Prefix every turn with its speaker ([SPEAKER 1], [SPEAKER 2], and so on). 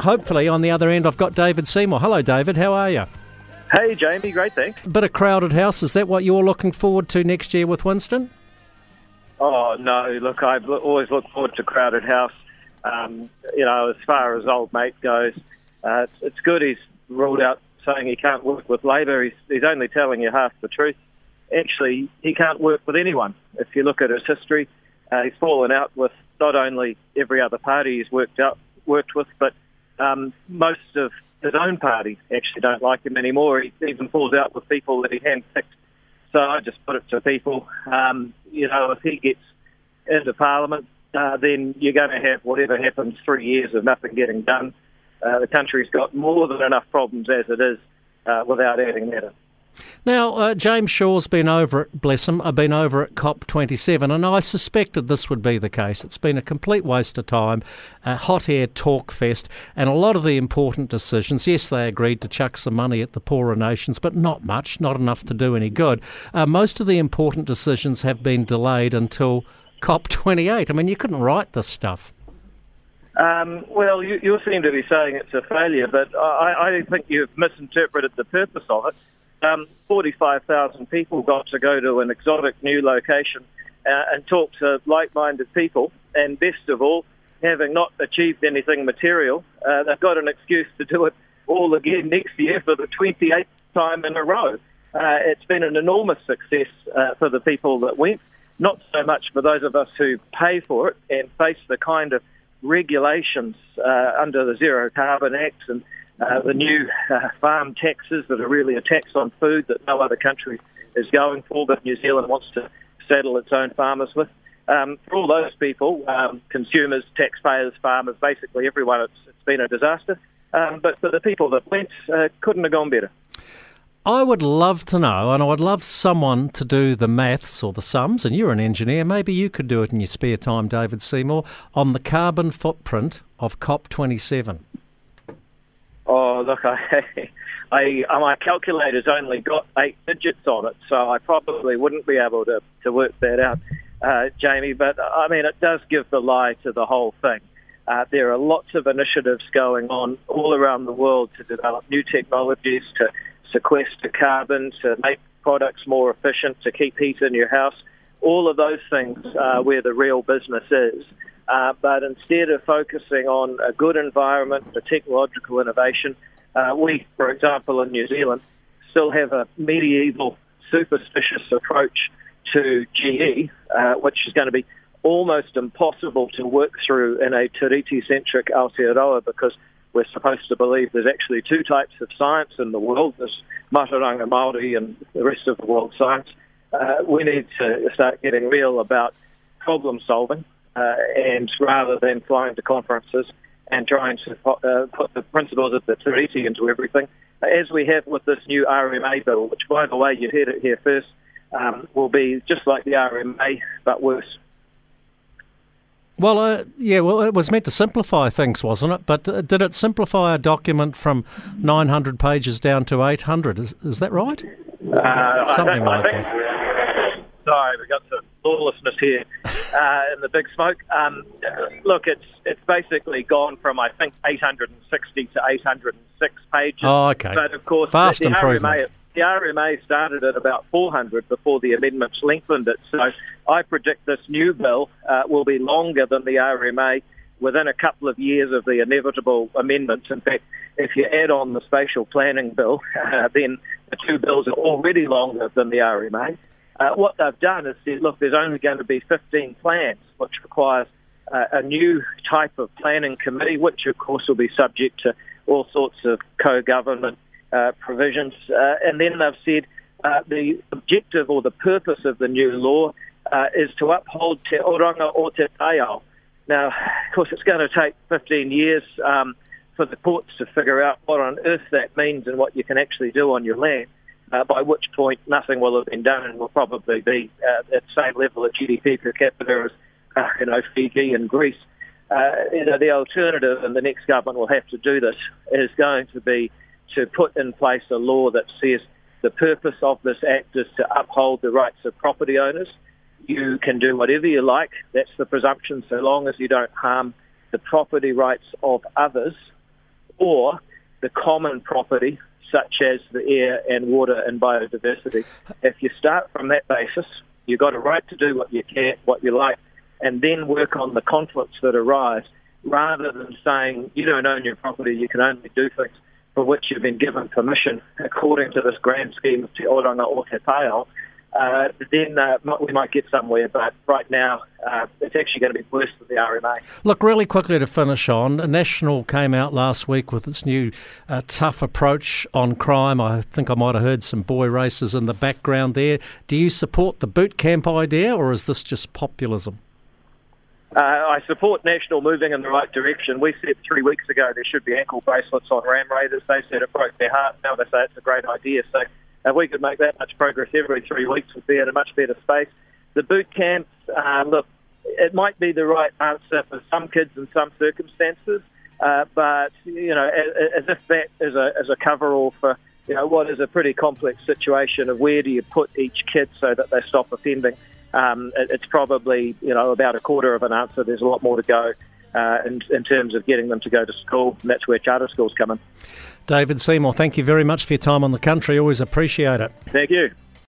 [SPEAKER 1] hopefully on the other end I've got David Seymour. Hello, David. How are you?
[SPEAKER 2] Hey, Jamie. Great, thanks.
[SPEAKER 1] Bit of crowded house. Is that what you're looking forward to next year with Winston?
[SPEAKER 2] Oh no! Look, I've always looked forward to crowded house. Um, you know, as far as old mate goes, uh, it's, it's good he's ruled out saying he can't work with Labor. He's, he's only telling you half the truth. Actually, he can't work with anyone. If you look at his history, uh, he's fallen out with not only every other party he's worked out worked with, but um, most of his own party actually don't like him anymore. He even falls out with people that he handpicked. So I just put it to people, um, you know, if he gets into Parliament, uh, then you're going to have whatever happens, three years of nothing getting done. Uh, the country's got more than enough problems as it is uh, without adding that in.
[SPEAKER 1] Now, uh, James Shaw's been over at, bless him, I've been over at COP27, and I suspected this would be the case. It's been a complete waste of time, a hot air talk fest, and a lot of the important decisions. Yes, they agreed to chuck some money at the poorer nations, but not much, not enough to do any good. Uh, most of the important decisions have been delayed until COP28. I mean, you couldn't write this stuff.
[SPEAKER 2] Um, well, you, you seem to be saying it's a failure, but I, I think you've misinterpreted the purpose of it um, 45,000 people got to go to an exotic new location uh, and talk to like-minded people. And best of all, having not achieved anything material, uh, they've got an excuse to do it all again next year for the 28th time in a row. Uh, it's been an enormous success uh, for the people that went, not so much for those of us who pay for it and face the kind of regulations uh, under the Zero Carbon Act and uh, the new uh, farm taxes that are really a tax on food that no other country is going for, but New Zealand wants to saddle its own farmers with. Um, for all those people, um, consumers, taxpayers, farmers, basically everyone, it's, it's been a disaster. Um, but for the people that went, uh, couldn't have gone better.
[SPEAKER 1] I would love to know, and I would love someone to do the maths or the sums, and you're an engineer, maybe you could do it in your spare time, David Seymour, on the carbon footprint of COP27.
[SPEAKER 2] Oh, look, I, I, my calculator's only got eight digits on it, so I probably wouldn't be able to, to work that out, uh, Jamie. But I mean, it does give the lie to the whole thing. Uh, there are lots of initiatives going on all around the world to develop new technologies to sequester carbon, to make products more efficient, to keep heat in your house. All of those things are where the real business is. Uh, but instead of focusing on a good environment for technological innovation, uh, we, for example, in New Zealand, still have a medieval, superstitious approach to GE, uh, which is going to be almost impossible to work through in a Tiriti-centric Aotearoa because we're supposed to believe there's actually two types of science in the world. There's Mātauranga Māori and the rest of the world science. Uh, we need to start getting real about problem solving uh, and rather than flying to conferences and trying to uh, put the principles of the treaty into everything, as we have with this new RMA bill, which, by the way, you heard it here first, um, will be just like the RMA but worse.
[SPEAKER 1] Well, uh, yeah, well, it was meant to simplify things, wasn't it? But uh, did it simplify a document from 900 pages down to 800? Is, is that right?
[SPEAKER 2] Uh,
[SPEAKER 1] Something like
[SPEAKER 2] think,
[SPEAKER 1] that.
[SPEAKER 2] Sorry, we got some lawlessness here uh, in the big smoke. Um, look, it's it's basically gone from I think 860 to 806 pages.
[SPEAKER 1] Oh, okay.
[SPEAKER 2] But of course,
[SPEAKER 1] Fast
[SPEAKER 2] the, the
[SPEAKER 1] improvement.
[SPEAKER 2] RMA, the RMA started at about 400 before the amendments lengthened it. So I predict this new bill uh, will be longer than the RMA within a couple of years of the inevitable amendments. In fact, if you add on the spatial planning bill, uh, then the two bills are already longer than the RMA. Uh, what they've done is said, look, there's only going to be 15 plans, which requires uh, a new type of planning committee, which of course will be subject to all sorts of co-government uh, provisions. Uh, and then they've said uh, the objective or the purpose of the new law uh, is to uphold te oranga o te taiao. Now, of course, it's going to take 15 years um, for the courts to figure out what on earth that means and what you can actually do on your land uh, by which point nothing will have been done and will probably be uh, at the same level of GDP per capita as uh, you know Fiji and Greece. Uh, you know the alternative, and the next government will have to do this, is going to be to put in place a law that says the purpose of this act is to uphold the rights of property owners. You can do whatever you like. That's the presumption, so long as you don't harm the property rights of others. or the common property such as the air and water and biodiversity. If you start from that basis, you've got a right to do what you can, what you like, and then work on the conflicts that arise, rather than saying you don't own your property, you can only do things for which you've been given permission according to this grand scheme of Te Oranga o Te Taiao uh, then uh, we might get somewhere. But right now, uh, it's actually going to be worse for the RMA.
[SPEAKER 1] Look, really quickly to finish on, National came out last week with its new uh, tough approach on crime. I think I might have heard some boy races in the background there. Do you support the boot camp idea, or is this just populism?
[SPEAKER 2] Uh, I support National moving in the right direction. We said three weeks ago there should be ankle bracelets on ram raiders. They said it broke their heart. Now they say it's a great idea. So if we could make that much progress every three weeks, we'd be in a much better space. The boot camps, uh, look, it might be the right answer for some kids in some circumstances, uh, but you know, as, as if that is a as a coverall for you know what is a pretty complex situation of where do you put each kid so that they stop offending. Um, it, it's probably you know about a quarter of an answer. There's a lot more to go uh, in, in terms of getting them to go to school, and that's where charter schools come in.
[SPEAKER 1] David Seymour, thank you very much for your time on the country. Always appreciate it.
[SPEAKER 2] Thank you.